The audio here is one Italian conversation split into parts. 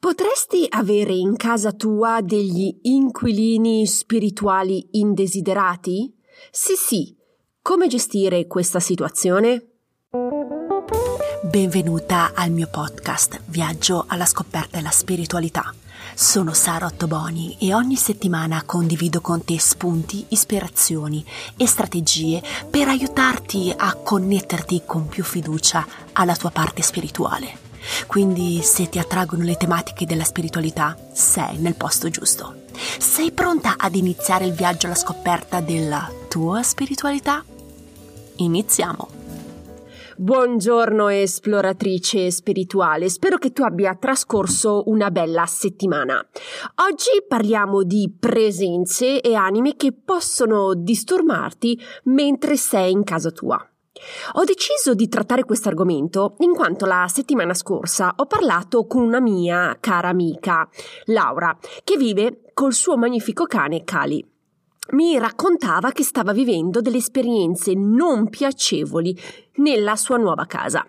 Potresti avere in casa tua degli inquilini spirituali indesiderati? Sì, sì. Come gestire questa situazione? Benvenuta al mio podcast Viaggio alla scoperta della spiritualità. Sono Sara Ottoboni e ogni settimana condivido con te spunti, ispirazioni e strategie per aiutarti a connetterti con più fiducia alla tua parte spirituale. Quindi se ti attraggono le tematiche della spiritualità, sei nel posto giusto. Sei pronta ad iniziare il viaggio alla scoperta della tua spiritualità? Iniziamo! Buongiorno esploratrice spirituale, spero che tu abbia trascorso una bella settimana. Oggi parliamo di presenze e anime che possono disturbarti mentre sei in casa tua. Ho deciso di trattare questo argomento in quanto la settimana scorsa ho parlato con una mia cara amica, Laura, che vive col suo magnifico cane Cali. Mi raccontava che stava vivendo delle esperienze non piacevoli nella sua nuova casa.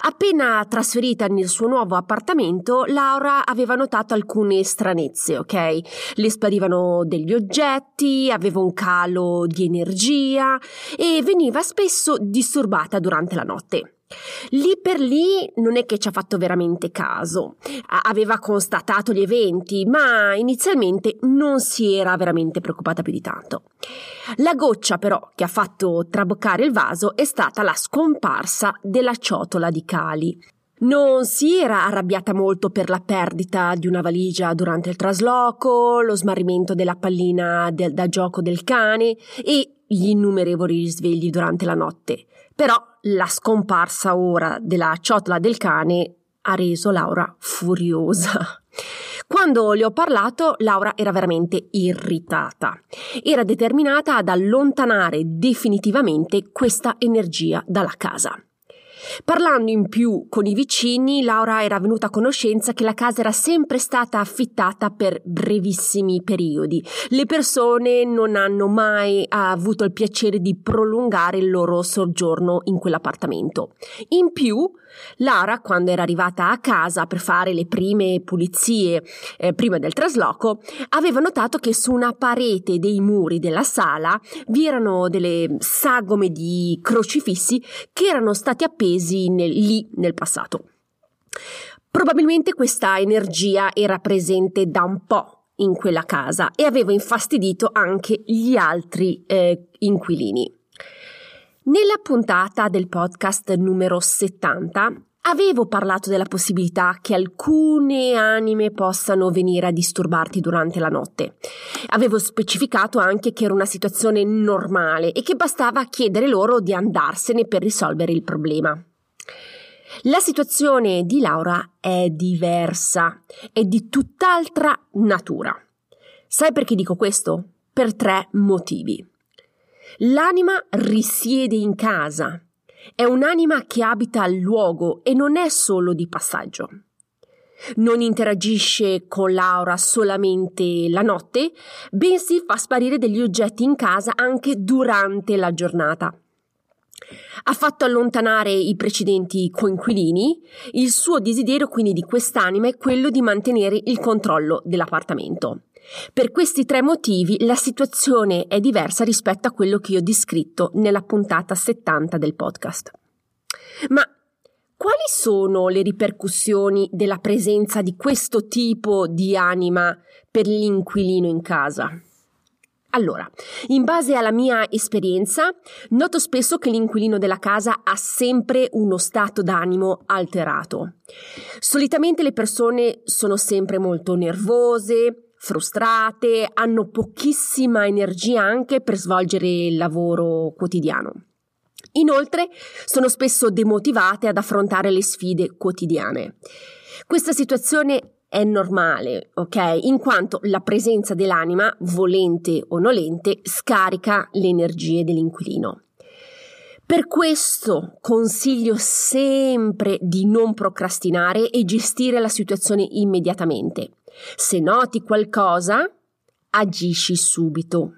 Appena trasferita nel suo nuovo appartamento, Laura aveva notato alcune stranezze, ok? Le sparivano degli oggetti, aveva un calo di energia e veniva spesso disturbata durante la notte. Lì per lì non è che ci ha fatto veramente caso. Aveva constatato gli eventi, ma inizialmente non si era veramente preoccupata più di tanto. La goccia però che ha fatto traboccare il vaso è stata la scomparsa della ciotola di Cali. Non si era arrabbiata molto per la perdita di una valigia durante il trasloco, lo smarrimento della pallina del, da gioco del cane e gli innumerevoli risvegli durante la notte. Però la scomparsa ora della ciotola del cane ha reso Laura furiosa. Quando le ho parlato, Laura era veramente irritata. Era determinata ad allontanare definitivamente questa energia dalla casa. Parlando in più con i vicini, Laura era venuta a conoscenza che la casa era sempre stata affittata per brevissimi periodi. Le persone non hanno mai avuto il piacere di prolungare il loro soggiorno in quell'appartamento. In più, Lara, quando era arrivata a casa per fare le prime pulizie eh, prima del trasloco, aveva notato che su una parete dei muri della sala vi erano delle sagome di crocifissi che erano stati appesi nel, lì nel passato. Probabilmente questa energia era presente da un po' in quella casa e aveva infastidito anche gli altri eh, inquilini. Nella puntata del podcast numero 70 avevo parlato della possibilità che alcune anime possano venire a disturbarti durante la notte. Avevo specificato anche che era una situazione normale e che bastava chiedere loro di andarsene per risolvere il problema. La situazione di Laura è diversa, è di tutt'altra natura. Sai perché dico questo? Per tre motivi. L'anima risiede in casa, è un'anima che abita il luogo e non è solo di passaggio. Non interagisce con Laura solamente la notte, bensì fa sparire degli oggetti in casa anche durante la giornata. Ha fatto allontanare i precedenti coinquilini, il suo desiderio quindi di quest'anima è quello di mantenere il controllo dell'appartamento. Per questi tre motivi la situazione è diversa rispetto a quello che io ho descritto nella puntata 70 del podcast. Ma quali sono le ripercussioni della presenza di questo tipo di anima per l'inquilino in casa? Allora, in base alla mia esperienza, noto spesso che l'inquilino della casa ha sempre uno stato d'animo alterato. Solitamente le persone sono sempre molto nervose, frustrate, hanno pochissima energia anche per svolgere il lavoro quotidiano. Inoltre sono spesso demotivate ad affrontare le sfide quotidiane. Questa situazione è normale, ok? In quanto la presenza dell'anima, volente o nolente, scarica le energie dell'inquilino. Per questo consiglio sempre di non procrastinare e gestire la situazione immediatamente. Se noti qualcosa, agisci subito.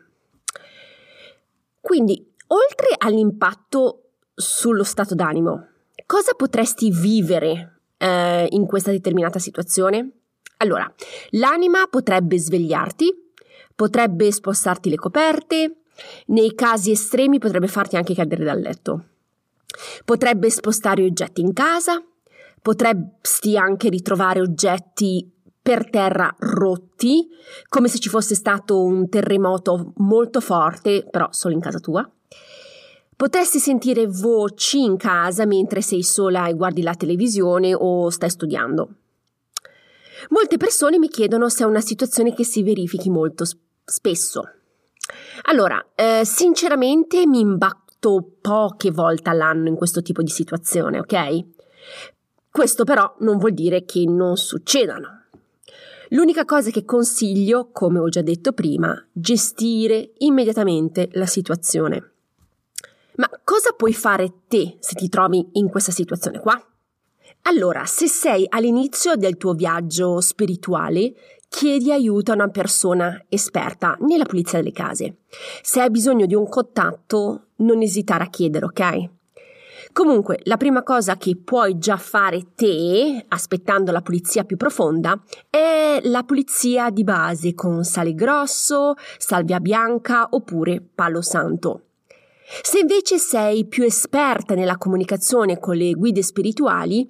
Quindi, oltre all'impatto sullo stato d'animo, cosa potresti vivere eh, in questa determinata situazione? Allora, l'anima potrebbe svegliarti, potrebbe spostarti le coperte, nei casi estremi potrebbe farti anche cadere dal letto. Potrebbe spostare oggetti in casa, potresti anche ritrovare oggetti per terra rotti, come se ci fosse stato un terremoto molto forte, però solo in casa tua. Potresti sentire voci in casa mentre sei sola e guardi la televisione o stai studiando. Molte persone mi chiedono se è una situazione che si verifichi molto spesso. Allora, eh, sinceramente mi imbatto poche volte all'anno in questo tipo di situazione, ok? Questo però non vuol dire che non succedano. L'unica cosa che consiglio, come ho già detto prima, gestire immediatamente la situazione. Ma cosa puoi fare te se ti trovi in questa situazione qua? Allora, se sei all'inizio del tuo viaggio spirituale, chiedi aiuto a una persona esperta nella pulizia delle case. Se hai bisogno di un contatto, non esitare a chiedere, ok? Comunque, la prima cosa che puoi già fare te, aspettando la pulizia più profonda, è la pulizia di base con sale grosso, salvia bianca oppure palo santo. Se invece sei più esperta nella comunicazione con le guide spirituali,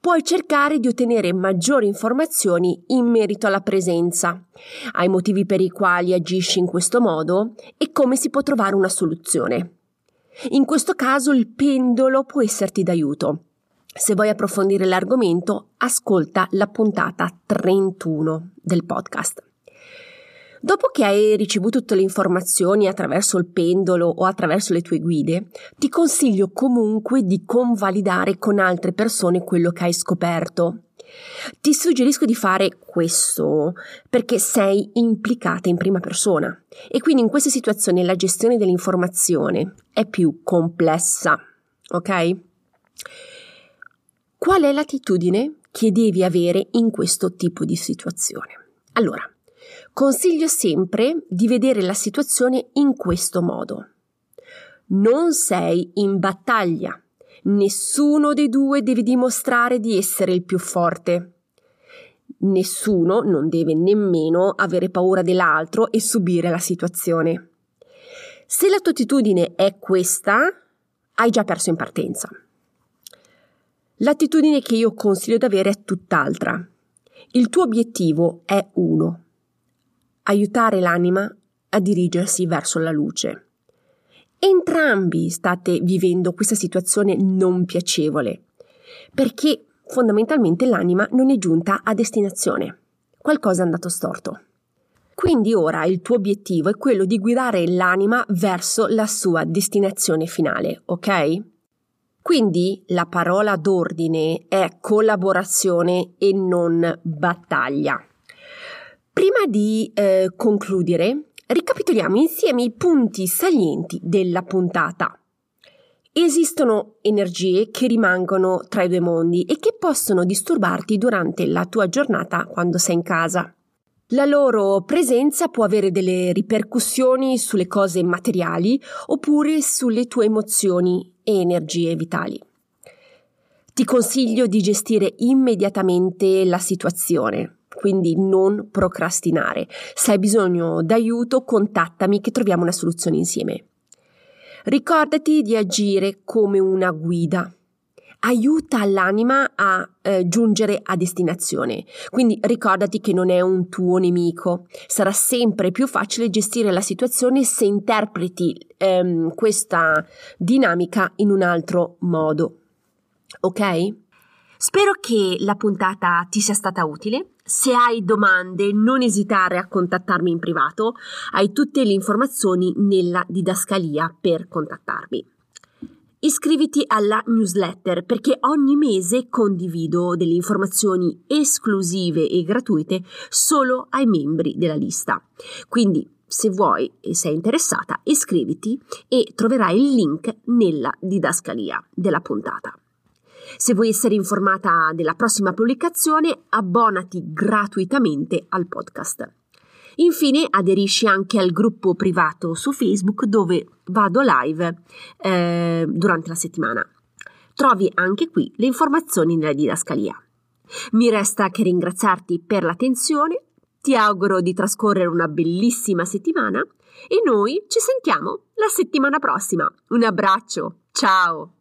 puoi cercare di ottenere maggiori informazioni in merito alla presenza, ai motivi per i quali agisci in questo modo e come si può trovare una soluzione. In questo caso il pendolo può esserti d'aiuto. Se vuoi approfondire l'argomento, ascolta la puntata 31 del podcast. Dopo che hai ricevuto tutte le informazioni attraverso il pendolo o attraverso le tue guide, ti consiglio comunque di convalidare con altre persone quello che hai scoperto. Ti suggerisco di fare questo perché sei implicata in prima persona e quindi in queste situazioni la gestione dell'informazione è più complessa, ok? Qual è l'attitudine che devi avere in questo tipo di situazione? Allora, Consiglio sempre di vedere la situazione in questo modo. Non sei in battaglia. Nessuno dei due deve dimostrare di essere il più forte. Nessuno non deve nemmeno avere paura dell'altro e subire la situazione. Se la tua attitudine è questa, hai già perso in partenza. L'attitudine che io consiglio di avere è tutt'altra. Il tuo obiettivo è uno, aiutare l'anima a dirigersi verso la luce. Entrambi state vivendo questa situazione non piacevole, perché fondamentalmente l'anima non è giunta a destinazione. Qualcosa è andato storto. Quindi ora il tuo obiettivo è quello di guidare l'anima verso la sua destinazione finale, ok? Quindi la parola d'ordine è collaborazione e non battaglia. Prima di eh, concludere, ricapitoliamo insieme i punti salienti della puntata. Esistono energie che rimangono tra i due mondi e che possono disturbarti durante la tua giornata quando sei in casa. La loro presenza può avere delle ripercussioni sulle cose materiali oppure sulle tue emozioni e energie vitali. Ti consiglio di gestire immediatamente la situazione quindi non procrastinare. Se hai bisogno d'aiuto, contattami che troviamo una soluzione insieme. Ricordati di agire come una guida. Aiuta l'anima a eh, giungere a destinazione. Quindi ricordati che non è un tuo nemico. Sarà sempre più facile gestire la situazione se interpreti ehm, questa dinamica in un altro modo. Ok? Spero che la puntata ti sia stata utile. Se hai domande, non esitare a contattarmi in privato. Hai tutte le informazioni nella didascalia per contattarmi. Iscriviti alla newsletter perché ogni mese condivido delle informazioni esclusive e gratuite solo ai membri della lista. Quindi, se vuoi e sei interessata, iscriviti e troverai il link nella didascalia della puntata. Se vuoi essere informata della prossima pubblicazione, abbonati gratuitamente al podcast. Infine aderisci anche al gruppo privato su Facebook dove vado live eh, durante la settimana. Trovi anche qui le informazioni nella didascalia. Mi resta che ringraziarti per l'attenzione, ti auguro di trascorrere una bellissima settimana e noi ci sentiamo la settimana prossima. Un abbraccio, ciao!